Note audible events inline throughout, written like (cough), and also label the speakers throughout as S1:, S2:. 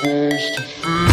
S1: supposed to feel.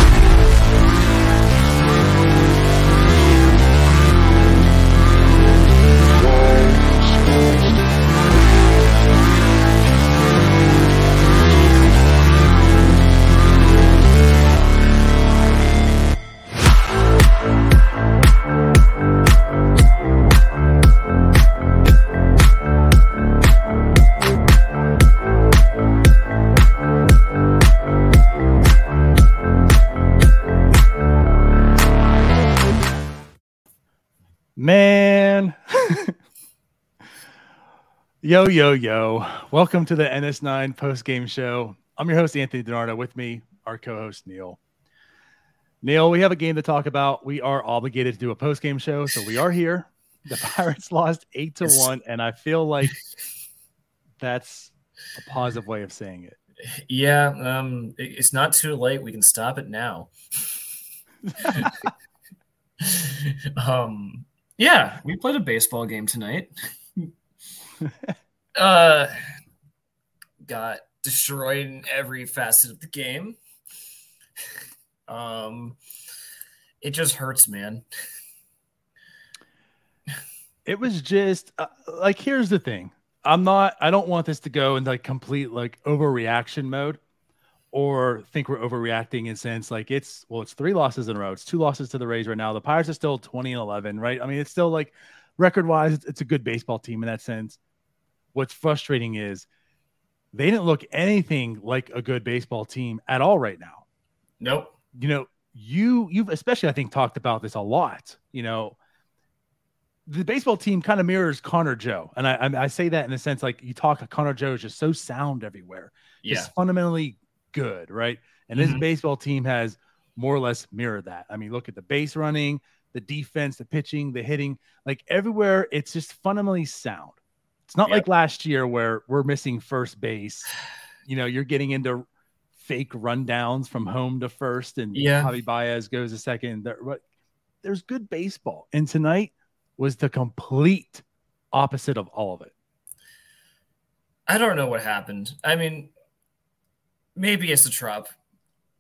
S2: Yo, yo, yo. Welcome to the NS9 post game show. I'm your host, Anthony DiNardo. With me, our co host, Neil. Neil, we have a game to talk about. We are obligated to do a post game show, so we are here. The (laughs) Pirates lost eight to one, and I feel like that's a positive way of saying it.
S3: Yeah, um, it's not too late. We can stop it now. (laughs) (laughs) um, yeah, we played a baseball game tonight. (laughs) uh, got destroyed in every facet of the game. (laughs) Um, it just hurts, man.
S2: it was just uh, like here's the thing. I'm not i don't want this to go into like complete like overreaction mode or think we're overreacting in sense like it's well it's three losses in a row. It's two losses to the rays right now. The pirates are still 20 and 11 right? I mean it's still like record wise it's a good baseball team in that sense what's frustrating is they didn't look anything like a good baseball team at all right now
S3: Nope.
S2: you know, you you've especially I think talked about this a lot. You know, the baseball team kind of mirrors Connor Joe, and I I, I say that in the sense like you talk Connor Joe is just so sound everywhere,
S3: Yeah.
S2: just fundamentally good, right? And this
S3: Mhm.
S2: baseball team has more or less mirrored that. I mean, look at the base running, the defense, the pitching, the hitting, like everywhere. It's just fundamentally sound. It's not like last year where we're missing first base. You know, you're getting into fake rundowns from home to first, and
S3: Yeah.
S2: Javi Baez goes to second. There's good baseball, and tonight was the complete opposite of all of it.
S3: I don't know what happened. I mean, maybe it's a trop.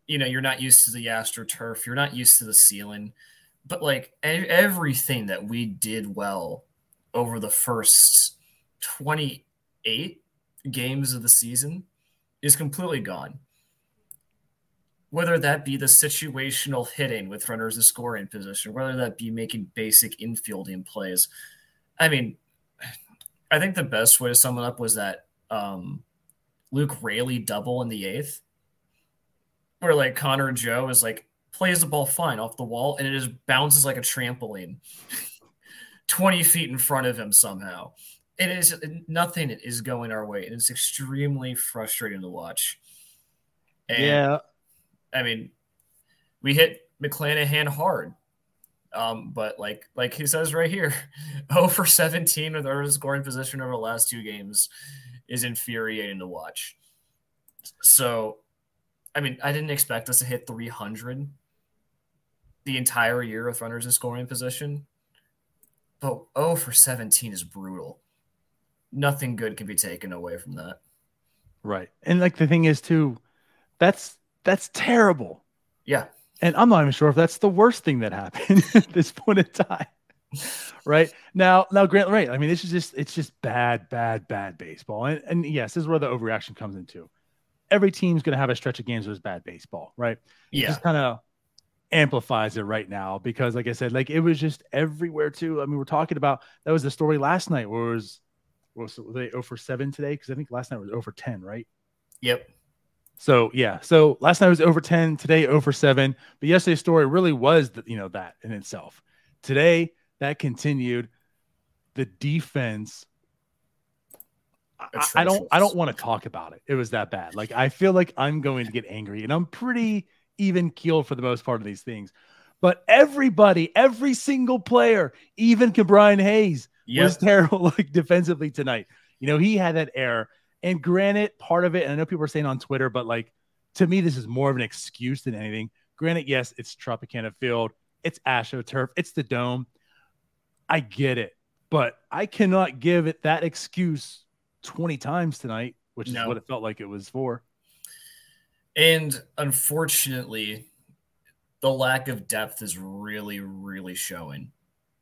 S3: You know, you're not used to the astroturf. You're not used to the ceiling. But like everything that we did well over the first 28 games of the season is completely gone. Whether that be the situational hitting with runners in scoring position, whether that be making basic infielding plays. I mean, I think the best way to sum it up was that um, Luke Raley double in the eighth, where like Connor Joe is like plays the ball fine off the wall and it just bounces like a trampoline (laughs) 20 feet in front of him somehow. It is nothing is going our way. and It's extremely frustrating to watch. And,
S2: yeah,
S3: I mean, we hit McClanahan hard. Um, but like like he says right here, 0 (laughs) for 17 with our scoring position over the last two games is infuriating to watch. So, I mean, I didn't expect us to hit 300 the entire year with runners in scoring position, but 0 for 17 is brutal. Nothing good can be taken away from that.
S2: right. And like the thing is too, that's that's terrible.
S3: Yeah.
S2: And I'm not even sure if that's the worst thing that happened (laughs) at this point in time. Right now, now Grant, right? I mean, this is just it's just bad, bad, bad baseball. And, and yes, this is where the overreaction comes into. Every team's going to have a stretch of games was bad baseball, right? It
S3: Yeah.
S2: just kind of amplifies it right now because, like I said, like it was just everywhere too. I mean, we're talking about that was the story last night where it was was were they 0 for 7 today? Because I think last night was oh over 10, right?
S3: Yep.
S2: So yeah, so last night was oh over 10, today over 7. But yesterday's story really was the, you know that in itself. Today that continued. The defense. I, I don't I don't want to talk about it. It was that bad. Like I feel like I'm going to get angry, and I'm pretty even keeled for the most part of these things. But everybody, every single player, even Brian Hayes,
S3: Yep.
S2: was terrible (laughs) like defensively tonight. You know, he had that error. And granted, part of it, and I know people are saying on Twitter, but like to me, this is more of an excuse than anything. Granted, yes, it's Tropicana Field, it's AstroTurf, it's the dome. I get it, but I cannot give it that excuse 20 times tonight, which is what it felt like it was for.
S3: And unfortunately, the lack of depth is really, really showing.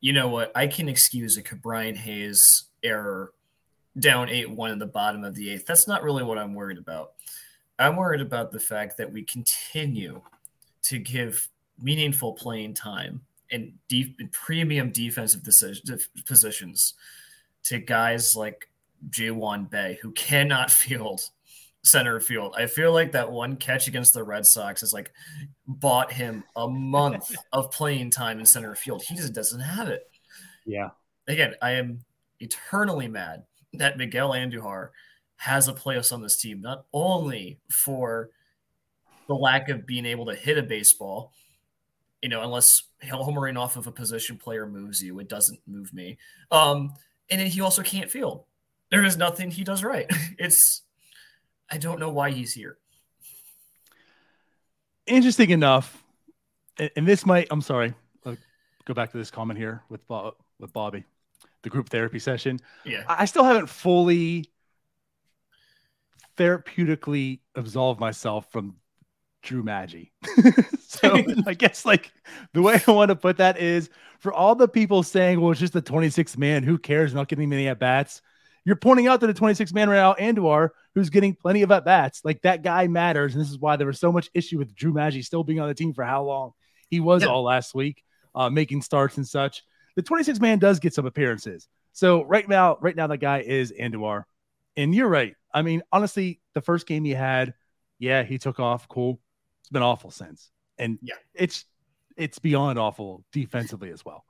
S3: You know what? I can excuse a Brian Hayes error down 8 1 in the bottom of the eighth. That's not really what I'm worried about. I'm worried about the fact that we continue to give meaningful playing time and deep premium defensive positions to guys like Ji-hwan Bae who cannot (laughs) field center field. I feel like that one catch against the Red Sox has like bought him a month (laughs) of playing time in center field. He just doesn't have it.
S2: Yeah.
S3: Again, I am eternally mad that Miguel Andujar has a place on this team, not only for the lack of being able to hit a baseball, you know, unless homering off of a position player moves you, it doesn't move me. Um, and then he also can't field. There is nothing he does right. (laughs) It's I don't know why he's here.
S2: Interesting enough, and this might I'm sorry, I'll go back to this comment here with Bob, with Bobby, the group therapy session.
S3: Yeah,
S2: I still haven't fully therapeutically absolved myself from Drew Maggi. (laughs) so I guess like the way I want to put that is for all the people saying, well, it's just the 26th man, who cares not getting many at bats? You're pointing out that the 26 man right now, Andujar, who's getting plenty of at bats, like that guy matters. And this is why there was so much issue with Drew Maggi still being on the team for how long he was all last week, uh, making starts and such. The 26 man does get some appearances. So right now, right now, the guy is Andujar. And you're right. I mean, honestly, the first game he had, yeah, he took off. Cool. It's been awful since. And
S3: yeah,
S2: it's it's beyond awful defensively as well.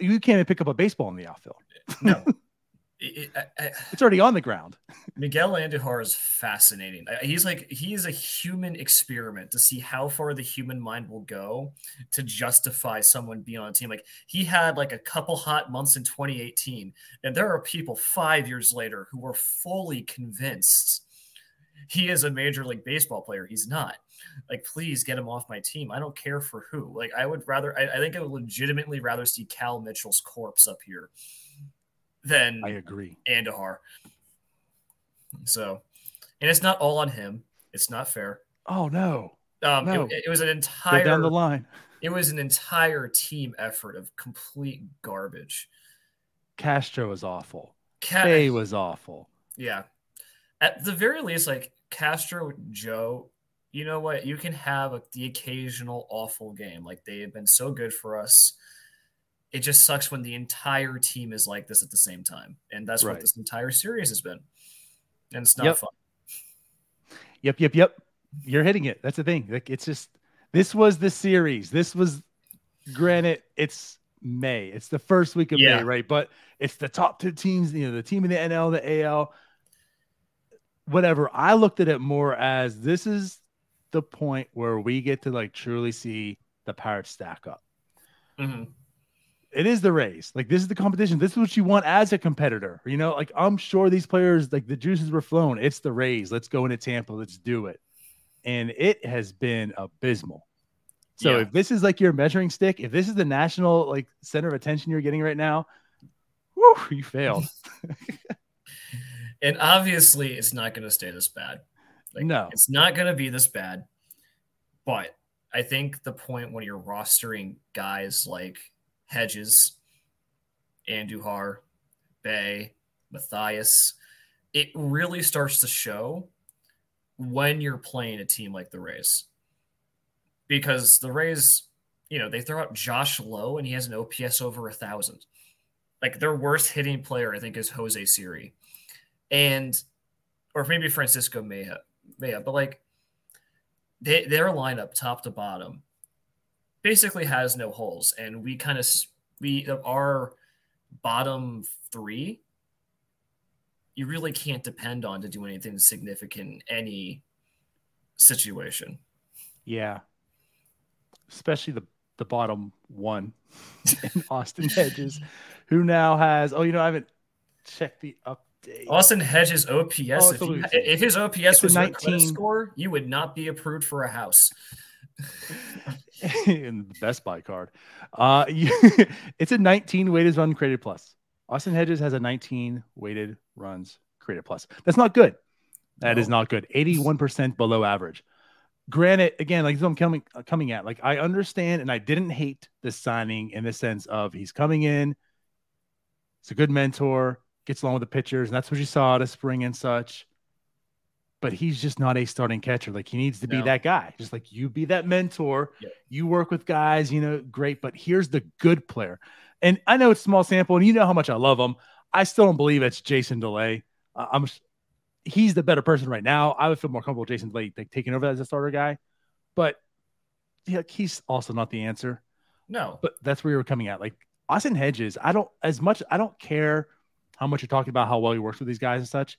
S2: You can't even pick up a baseball in the outfield.
S3: No. (laughs) It, I, I,
S2: it's already on the ground. (laughs)
S3: Miguel Andujar is fascinating. He's like he is a human experiment to see how far the human mind will go to justify someone being on a team. Like he had like a couple hot months in 2018, and there are people five years later who are fully convinced he is a major league baseball player. He's not. Like, please get him off my team. I don't care for who. Like, I would rather. I, I think I would legitimately rather see Cal Mitchell's corpse up here than
S2: I agree.
S3: Andujar. So, and it's not all on him. It's not fair.
S2: Oh no.
S3: Um,
S2: no.
S3: It, it was an entire
S2: Go down the line.
S3: It was an entire team effort of complete garbage.
S2: Castro was awful.
S3: Ca-
S2: Bae was awful.
S3: Yeah. At the very least, like Castro, Joe, you know what? You can have a, the occasional awful game. Like they have been so good for us it just sucks when the entire team is like this at the same time. And that's right. what this entire series has been. And it's not
S2: yep.
S3: fun.
S2: Yep, yep, yep. You're hitting it. That's the thing. Like it's just this was the series. This was granted, it's May. It's the first week of yeah. May, right? But it's the top two teams, you know, the team in the NL, the AL, whatever. I looked at it more as this is the point where we get to like truly see the Pirates stack up.
S3: Mm-hmm
S2: it is the race. Like this is the competition. This is what you want as a competitor. You know, like I'm sure these players, like the juices were flown. It's the Rays. Let's go into Tampa. Let's do it. And it has been abysmal. So yeah. if this is like your measuring stick, if this is the national like center of attention you're getting right now, whew, you failed. (laughs)
S3: and obviously, it's not going to stay this bad.
S2: Like, no,
S3: it's not going to be this bad. But I think the point when you're rostering guys like Hedges, Andujar, Bae, Mathias. it really starts to show when you're playing a team like the Rays. Because the Rays, you know, they throw out Josh Lowe and he has an OPS over a thousand. Like their worst hitting player, I think, is Jose Siri. And or maybe Francisco Mejia. Mejia, but like they, their lineup top to bottom basically has no holes, and we kind of we our bottom three. You really can't depend on to do anything significant in any situation.
S2: Yeah, especially the the bottom one (laughs) in Austin Hedges, who now has oh you know I haven't checked the update.
S3: Austin Hedges OPS. Oh, if, you, if, his OPS was 19 score, you would not be approved for a house. (laughs)
S2: in the Best Buy card. Uh, (laughs) it's a 19 weighted run created plus. Austin Hedges has a 19 weighted runs created plus. That's not good. That no. is not good. 81% below average. granted, again, like I'm coming uh, coming at, like I understand and I didn't hate the signing in the sense of he's coming in, he's a good mentor, gets along with the pitchers, and that's what you saw this spring and such. But he's just not a starting catcher. Like he needs to be that guy. Just like you be that mentor.
S3: Yep.
S2: You work with guys, you know, great. But here's the good player. And I know it's small sample, and you know how much I love him. I still don't believe it's Jason Delay. Uh, I'm he's the better person right now. I would feel more comfortable Jason Delay like, taking over as a starter guy, but yeah, he's also not the answer.
S3: No.
S2: But that's where you're coming at. Like Austin Hedges, I don't as much. I don't care how much you're talking about how well he works with these guys and such.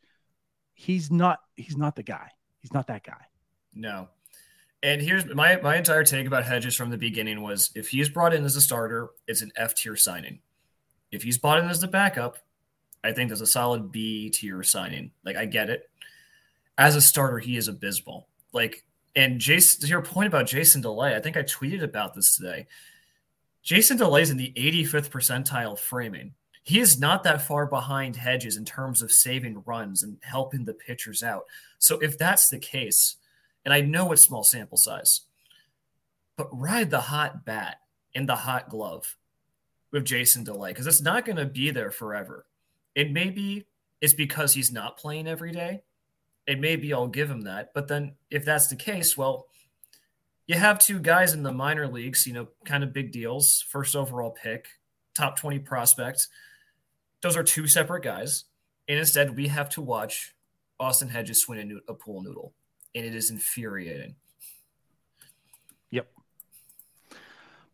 S2: He's not. He's not the guy. He's not that guy.
S3: No. And here's my my entire take about Hedges from the beginning was if he's brought in as a starter, it's an F tier signing. If he's brought in as the backup, I think that's a solid B tier signing. Like I get it. As a starter, he is abysmal. Like and Jason to your point about Jason Delay, I think I tweeted about this today. Jason Delay is in the 85th percentile framing. He is not that far behind Hedges in terms of saving runs and helping the pitchers out. So if that's the case, and I know it's small sample size, but ride the hot bat and the hot glove with Jason Delay because it's not going to be there forever. It may be it's because he's not playing every day. It may be I'll give him that. But then if that's the case, well, you have two guys in the minor leagues, you know, kind of big deals, first overall pick, top 20 prospect. Those are two separate guys. And instead, we have to watch Austin Hedges swing a, noo- a pool noodle. And it is infuriating. Yep.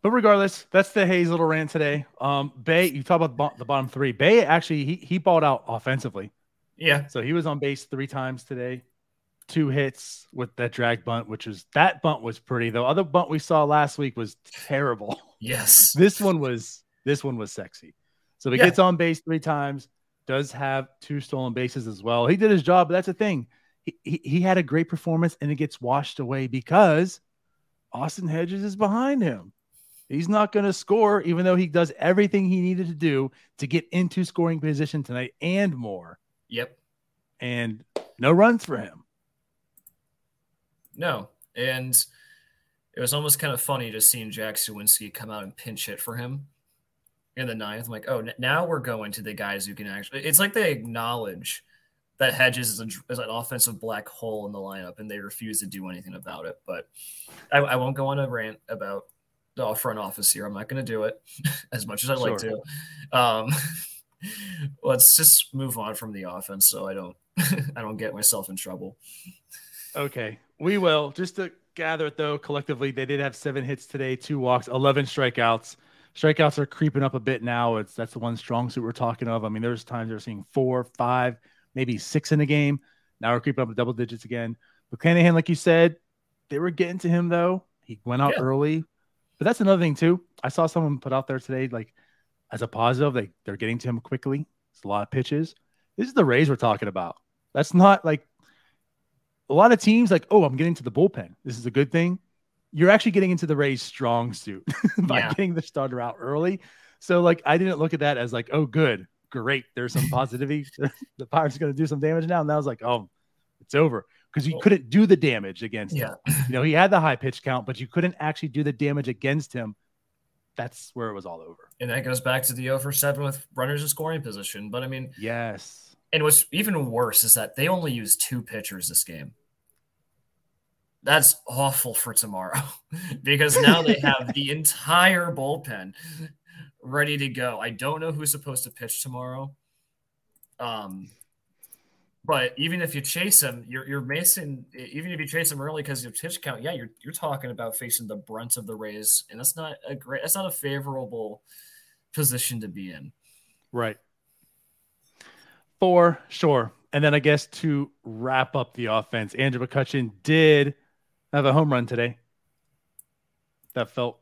S2: But regardless, that's the Hayes little rant today. Um, Bae, you talk about the, bo- the bottom three. Bae actually he he balled out offensively,
S3: Yeah.
S2: so he was on base three times today, two hits with that drag bunt, which was that bunt was pretty. The other bunt we saw last week was terrible.
S3: Yes. (laughs)
S2: this one was this one was sexy. So he
S3: Yeah.
S2: gets on base three times, does have two stolen bases as well. He did his job, but that's the thing. He, he, he had a great performance and it gets washed away because Austin Hedges is behind him. He's not going to score, even though he does everything he needed to do to get into scoring position tonight and more.
S3: Yep.
S2: And no runs for him.
S3: No. And it was almost kind of funny just seeing Jack Suwinski come out and pinch hit for him in the ninth. I'm like, oh, now we're going to the guys who can actually. It's like they acknowledge that Hedges is, a, is an offensive black hole in the lineup, and they refuse to do anything about it. But I, I won't go on a rant about the front office here. I'm not going to do it (laughs) as much as I'd like to. Um, (laughs) let's just move on from the offense, so I don't (laughs) I don't get myself in trouble.
S2: Okay, we will. Just to gather it though, collectively, they did have seven hits today, two walks, 11 strikeouts. Strikeouts are creeping up a bit now. It's that's the one strong suit we're talking of. I mean, there's times they're seeing four, five, maybe six in a game. Now we're creeping up to double digits again. But Clanahan, like you said, they were getting to him though. He went out
S3: Yeah.
S2: early. But that's another thing too. I saw someone put out there today, like as a positive, they they're getting to him quickly. It's a lot of pitches. This is the Rays we're talking about. That's not like a lot of teams like, oh, I'm getting to the bullpen. This is a good thing. You're actually getting into the Rays' strong suit (laughs) by
S3: Yeah.
S2: getting the starter out early. So, like, I didn't look at that as like, oh, good, great. There's some (laughs) positivity. (laughs) the Pirates are going to do some damage now. And I was like, oh, it's over because you couldn't do the damage against
S3: Yeah.
S2: him. You know, he had the high pitch count, but you couldn't actually do the damage against him. That's where it was all over.
S3: And that goes back to the 0 for 7 with runners in scoring position. But I mean,
S2: Yes.
S3: and what's even worse is that they only used two pitchers this game. That's awful for tomorrow (laughs) because now they have the (laughs) entire bullpen ready to go. I don't know who's supposed to pitch tomorrow. Um, but even if you chase him, you're you're missing. Even if you chase him early because your pitch count, yeah, you're you're talking about facing the brunt of the Rays, and that's not a great. That's not a favorable position to be in.
S2: Right. Four, sure. And then I guess to wrap up the offense, Andrew McCutchen did have a home run today. That felt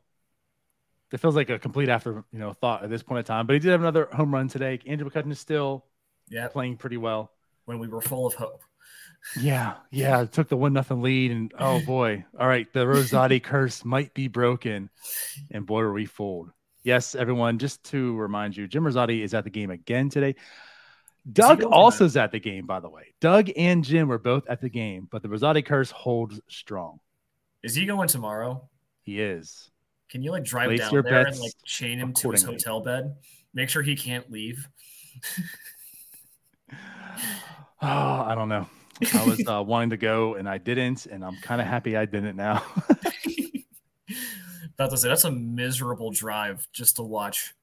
S2: that feels like a complete after you know thought at this point in time. But he did have another home run today. Andrew McCutchen is still
S3: Yeah,
S2: playing pretty well.
S3: when we were full of hope. (laughs)
S2: Yeah, yeah. Took the one nothing lead, and oh boy, all right, the Rosati (laughs) curse might be broken, and boy, were we fooled. Yes, everyone. Just to remind you, Jim Rosati is at the game again today. Doug
S3: going
S2: also is at the game, by the way. Doug and Jim were both at the game, but the Rosati curse holds strong.
S3: Is he going tomorrow?
S2: He is.
S3: Can you like drive
S2: Place
S3: down there and like chain him to his hotel bed? Make sure he can't leave.
S2: Oh, (sighs) I don't know. I was uh, (laughs) wanting to go and I didn't, and I'm kind of happy I didn't now. (laughs)
S3: About to say that's a miserable drive just to watch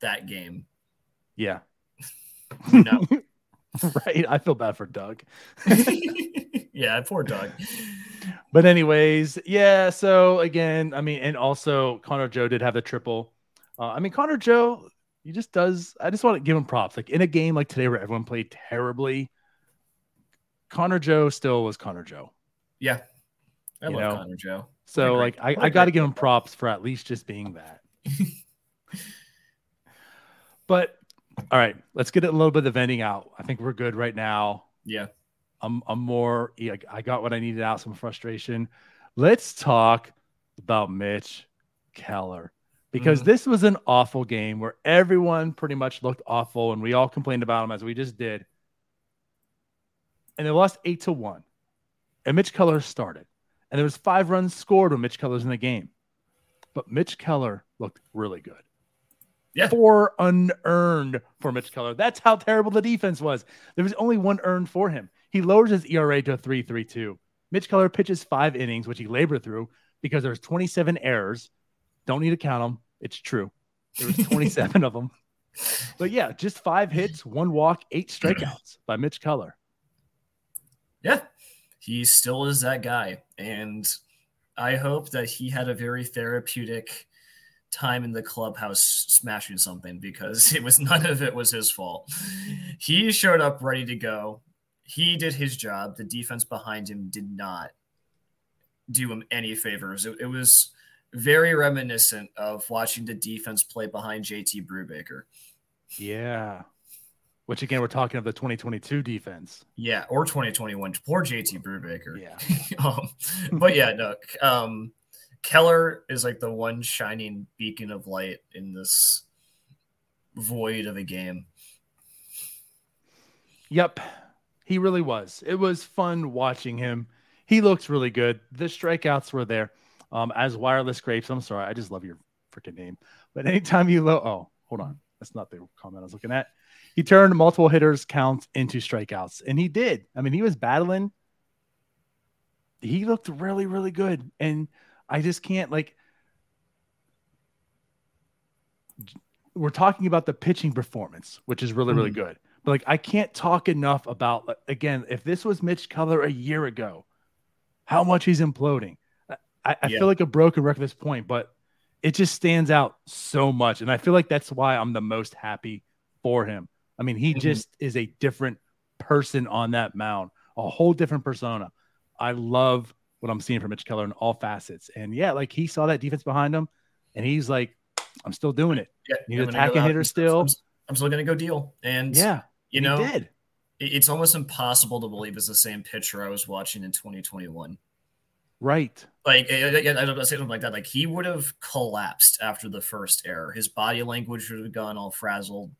S3: that game.
S2: yeah, (laughs)
S3: No.
S2: right. I feel bad for Doug.
S3: yeah, poor Doug.
S2: But anyways, yeah. So again, I mean, and also Connor Joe did have the triple. Uh, I mean, Connor Joe, he just does. I just want to give him props. Like in a game like today where everyone played terribly, Connor Joe still was Connor Joe.
S3: Yeah. I
S2: You
S3: love
S2: know,
S3: Connor Joe.
S2: So like I, I got to give him props for at least just being that. (laughs) but all right, let's get a little bit of the vending out. I think we're good right now.
S3: Yeah.
S2: I'm I'm more yeah, I got what I needed out, some frustration. Let's talk about Mitch Keller. Because
S3: Mhm.
S2: this was an awful game where everyone pretty much looked awful and we all complained about him as we just did. And they lost eight to one. And Mitch Keller started. And there was five runs scored when Mitch Keller's in the game. But Mitch Keller looked really good.
S3: Yeah.
S2: Four unearned for Mitch Keller. That's how terrible the defense was. There was only one earned for him. He lowers his ERA to a 3.32. Mitch Keller pitches five innings, which he labored through because there's 27 errors. Don't need to count them. It's true. There was 27 of them. (laughs) But yeah, just five hits, one walk, eight strikeouts by Mitch Keller.
S3: Yeah. He still is that guy. And I hope that he had a very therapeutic time in the clubhouse smashing something because (laughs) it was none of it was his fault. He showed up ready to go. He did his job. The defense behind him did not do him any favors. It, it was very reminiscent of watching the defense play behind JT Brubaker.
S2: Yeah. Which again, we're talking of the 2022 defense.
S3: Yeah, or 2021. Poor JT Brubaker.
S2: Yeah. (laughs)
S3: um, but yeah, no. Um, Keller is like the one shining beacon of light in this void of a game.
S2: Yep. He really was. It was fun watching him. He looks really good. The strikeouts were there. Um, as wireless grapes. I'm sorry. I just love your freaking name. But anytime you low, oh, hold on. That's not the comment I was looking at. He turned multiple hitters counts into strikeouts, and he did. I mean, he was battling. He looked really, really good, and I just can't like. We're talking about the pitching performance, which is really, really
S3: Mhm.
S2: good. But like, I can't talk enough about again. If this was Mitch Keller a year ago, how much he's imploding. I, I
S3: Yeah.
S2: feel like a broken record at this point, but it just stands out so much. And I feel like that's why I'm the most happy for him. I mean, he
S3: Mhm.
S2: just is a different person on that mound, a whole different persona. I love what I'm seeing from Mitch Keller in all facets. And yeah, like he saw that defense behind him and he's like, I'm still doing it.
S3: Yeah,
S2: He's attacking hitter still.
S3: I'm, I'm still going to go deal. And
S2: Yeah.
S3: You know,
S2: did.
S3: it's almost impossible to believe it's the same pitcher I was watching in 2021.
S2: Right.
S3: Like I, I, I don't say something like that. Like he would have collapsed after the first error. His body language would have gone all frazzled.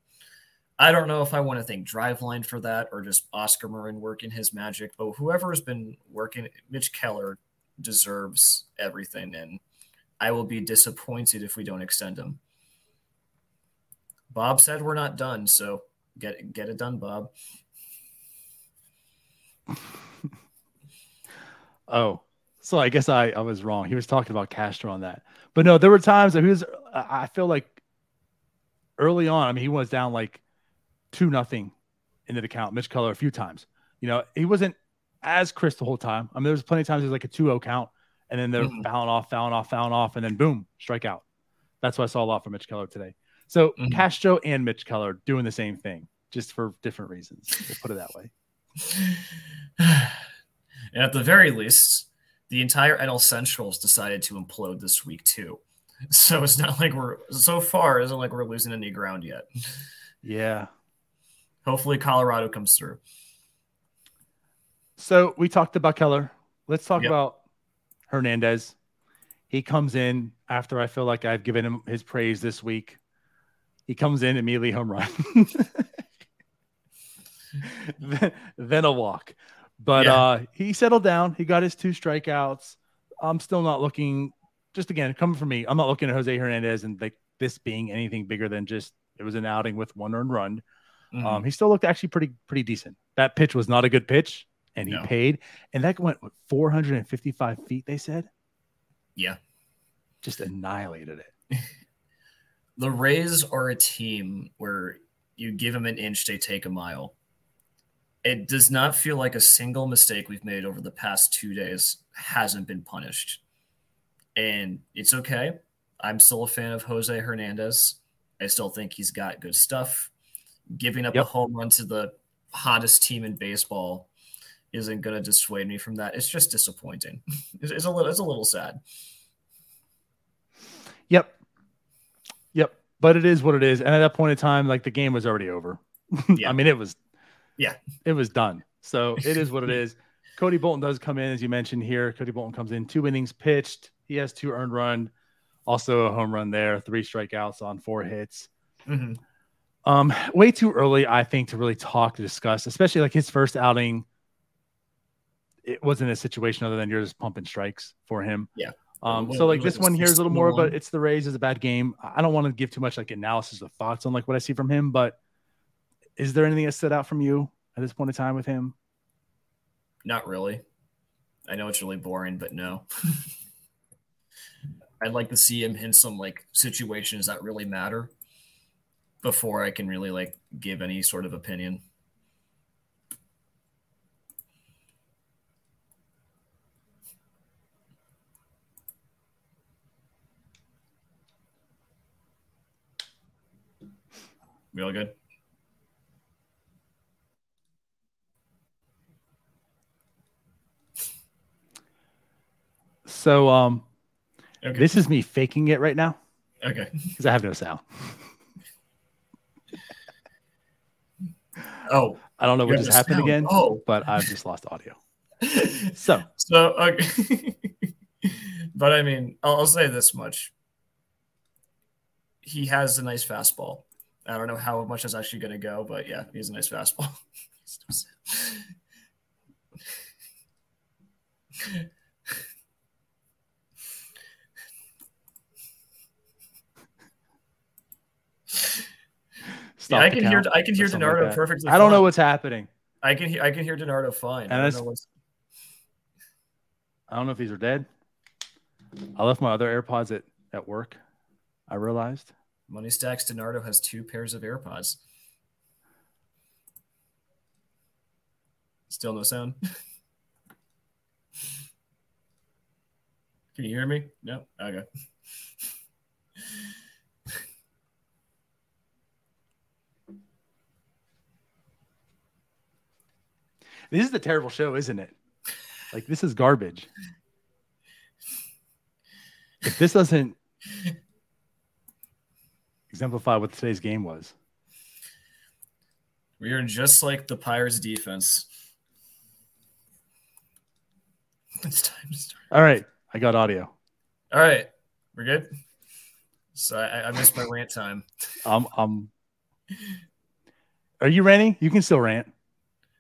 S3: I don't know if I want to thank Driveline for that or just Oscar Marin working his magic, but whoever has been working, Mitch Keller deserves everything, and I will be disappointed if we don't extend him. Bob said we're not done, so get get it done, Bob. (laughs)
S2: Oh, so I guess I, I was wrong. He was talking about Castro on that. But no, there were times that he was, I feel like early on, I mean, he was down like two nothing into the count, Mitch Keller a few times. You know, he wasn't as crisp the whole time. I mean, there was plenty of times it was like a 2 0 count, and then they're
S3: Mhm.
S2: fouling off, fouling off, fouling off, and then boom, strikeout. That's what I saw a lot from Mitch Keller today. So
S3: Mhm.
S2: Castro and Mitch Keller doing the same thing, just for different reasons. We'll put it that way. (sighs)
S3: and at the very least, the entire NL Central's decided to implode this week too. (laughs) So it's not like we're so far. it Isn't like we're losing any ground yet.
S2: Yeah.
S3: Hopefully, Colorado comes through.
S2: So we talked about Keller. Let's talk
S3: Yep.
S2: about Hernandez. He comes in after I feel like I've given him his praise this week. He comes in immediately home run. then, (laughs) then a walk. But
S3: Yeah.
S2: uh he settled down. He got his two strikeouts. I'm still not looking. Just again, coming from me, I'm not looking at Jose Hernandez and like this being anything bigger than just it was an outing with one earned run.
S3: Mhm.
S2: Um, he still looked actually pretty pretty decent. That pitch was not a good pitch, and he
S3: No.
S2: paid. And that went what, 455 feet. They said
S3: yeah.
S2: just annihilated it. (laughs)
S3: The Rays are a team where you give them an inch, they take a mile. It does not feel like a single mistake we've made over the past two days hasn't been punished. And it's okay. I'm still a fan of Jose Hernandez. I still think he's got good stuff. Giving up
S2: Yep.
S3: a home run to the hottest team in baseball isn't going to dissuade me from that. It's just disappointing. (laughs) It's, it's a little, it's a little sad.
S2: Yep, yep. But it is what it is. And at that point in time, like the game was already over. (laughs)
S3: Yeah.
S2: I mean, it was.
S3: Yeah.
S2: it was done. So it is what it (laughs) is. Cody Bolton does come in, as you mentioned here. Cody Bolton comes in, two innings pitched. He has two earned run, also a home run there, three strikeouts on four hits.
S3: Mhm.
S2: Um, way too early, I think, to really talk to discuss, especially like his first outing. It wasn't a situation other than you're just pumping strikes for him.
S3: Yeah.
S2: Um, so like this one here is a little more, but it's the Rays is a bad game. I don't want to give too much like analysis or thoughts on like what I see from him, but is there anything that stood out from you at this point in time with him?
S3: Not really. I know it's really boring, but no. (laughs) I'd like to see him in some like situations that really matter before I can really like give any sort of opinion. We all good?
S2: So um,
S3: Okay.
S2: this is me faking it right now
S3: okay. (laughs)
S2: because I have no sound.
S3: Oh,
S2: I don't know what just happened
S3: sound.
S2: again,
S3: Oh,
S2: but I've just lost audio. (laughs) So
S3: So, okay. (laughs) but I mean, I'll, I'll say this much: he has a nice fastball. I don't know how much is actually going to go, but yeah, he's a nice fastball. (laughs)
S2: stop
S3: yeah, I can hear I can hear
S2: something like DiNardo
S3: perfectly.
S2: I don't know what's happening.
S3: I can hear I can hear DiNardo fine.
S2: And
S3: I don't know what's
S2: I don't know if these are dead. I left my other AirPods at, at work. I realized.
S3: Money Stacks DiNardo has two pairs of AirPods. Still no sound. (laughs) Can you hear me? No. Okay.
S2: This is the terrible show, isn't it? Like this is garbage. If this doesn't exemplify what today's game was,
S3: We are just like the Pirates defense. (laughs) It's time to start.
S2: all right, I got audio.
S3: All right. We're good. So I, I missed my rant time. (laughs)
S2: Um, um, are you ranting? You can still rant.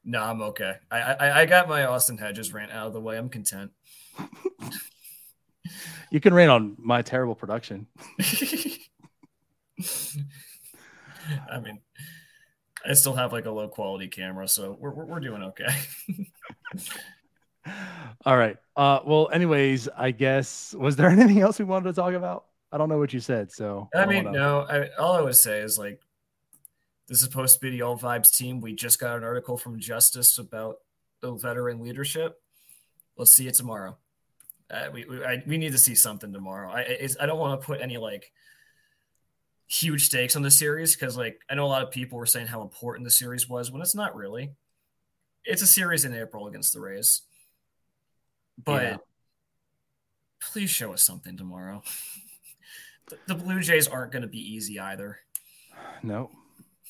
S3: No, I'm okay. I, I I got my Austin Hedges rant out of the way. I'm content. (laughs)
S2: You can rant on my terrible production.
S3: I mean, I still have like a low quality camera, so we're we're, we're doing okay. (laughs)
S2: All right. Uh, well, anyways, I guess was there (laughs) anything else we wanted to talk about? I don't know what you said, so
S3: I
S2: don't
S3: mean,
S2: wanna-
S3: no. I, all I would say is like, this is supposed to be the All Vibes team. We just got an article from Justice about the veteran leadership. Let's see it tomorrow. Uh, we we, I, we need to see something tomorrow. I I don't want to put any like huge stakes on the series because like I know a lot of people were saying how important the series was when it's not really. It's a series in April against the Rays, but
S2: Yeah.
S3: please show us something tomorrow. The- the Blue Jays aren't going to be easy either.
S2: No.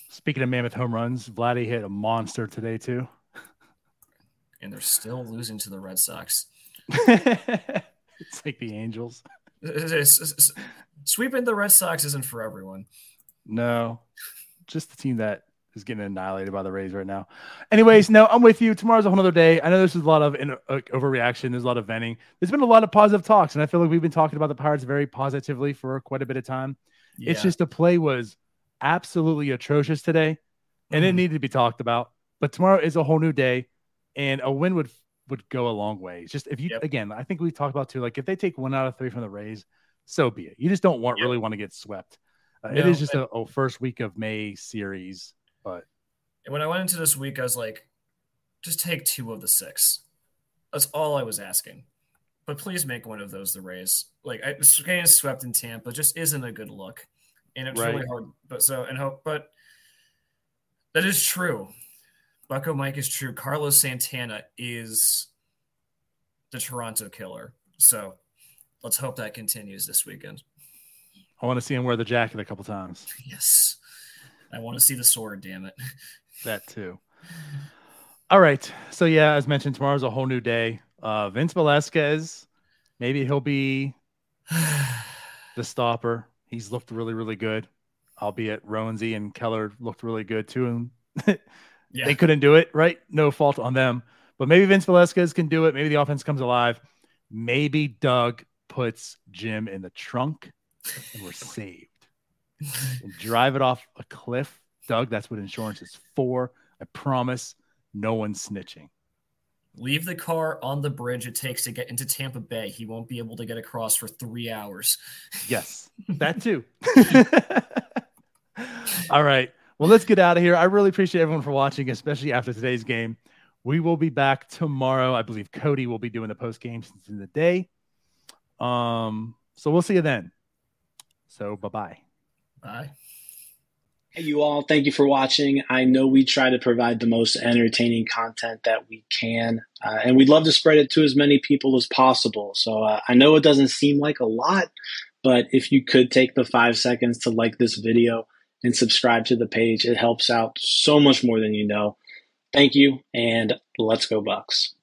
S2: Speaking of mammoth home runs, Vladdy hit a monster today too.
S3: and they're still losing to the Red Sox. (laughs)
S2: it's like the Angels.
S3: Sweeping the Red Sox isn't for everyone.
S2: No, just the team that is getting annihilated by the Rays right now. Anyways, no, I'm with you. Tomorrow's a whole other day. I know there's a lot of in, uh, overreaction. There's a lot of venting. There's been a lot of positive talks, and I feel like we've been talking about the Pirates very positively for quite a bit of time. Yeah. It's just the play was absolutely atrocious today, and mm-hmm. it needed to be talked about. But tomorrow is a whole new day, and a win would would go a long way. Just if you yep. again, I think we talked about too. Like if they take one out of three from the Rays, so be it. You just don't want yep. really want to get swept. Uh, no, it is just a, a, first week of May series, but
S3: when I went into this week, I was like, just take two of the six. That's all I was asking. But please make one of those the Rays. Like I, getting swept in Tampa just isn't a good look, and it's right. really hard. But so and hope, but that is true. Bucko Mike is true. Carlos Santana is the Toronto killer. So let's hope that continues this weekend.
S2: I want to see him wear the jacket a couple times.
S3: Yes. I want to see the sword, damn it. (laughs)
S2: that too. All right. So yeah, as mentioned, tomorrow's a whole new day. Uh Vince Velasquez, maybe he'll be (sighs) the stopper. He's looked really, really good. Albeit Roansy and Keller looked really good too. And (laughs) yeah. they couldn't do it, right? No fault on them. But maybe Vince Velasquez can do it. Maybe the offense comes alive. Maybe Doug puts Jim in the trunk and we're (laughs) saved. and drive it off a cliff. Doug, that's what insurance is for. I promise no one's snitching.
S3: Leave the car on the bridge it takes to get into Tampa Bay. He won't be able to get across for three hours.
S2: Yes, that too. (laughs) (laughs) All right. Well, let's get out of here. I really appreciate everyone for watching, especially after today's game. We will be back tomorrow. I believe Cody will be doing the post game since in the day. Um, so we'll see you then. So bye-bye.
S3: Bye.
S4: Hey, you all. Thank you for watching. I know we try to provide the most entertaining content that we can, uh, and we'd love to spread it to as many people as possible. So uh, I know it doesn't seem like a lot, but if you could take the five seconds to like this video and subscribe to the page. It helps out so much more than you know. Thank you, and let's go, Bucks.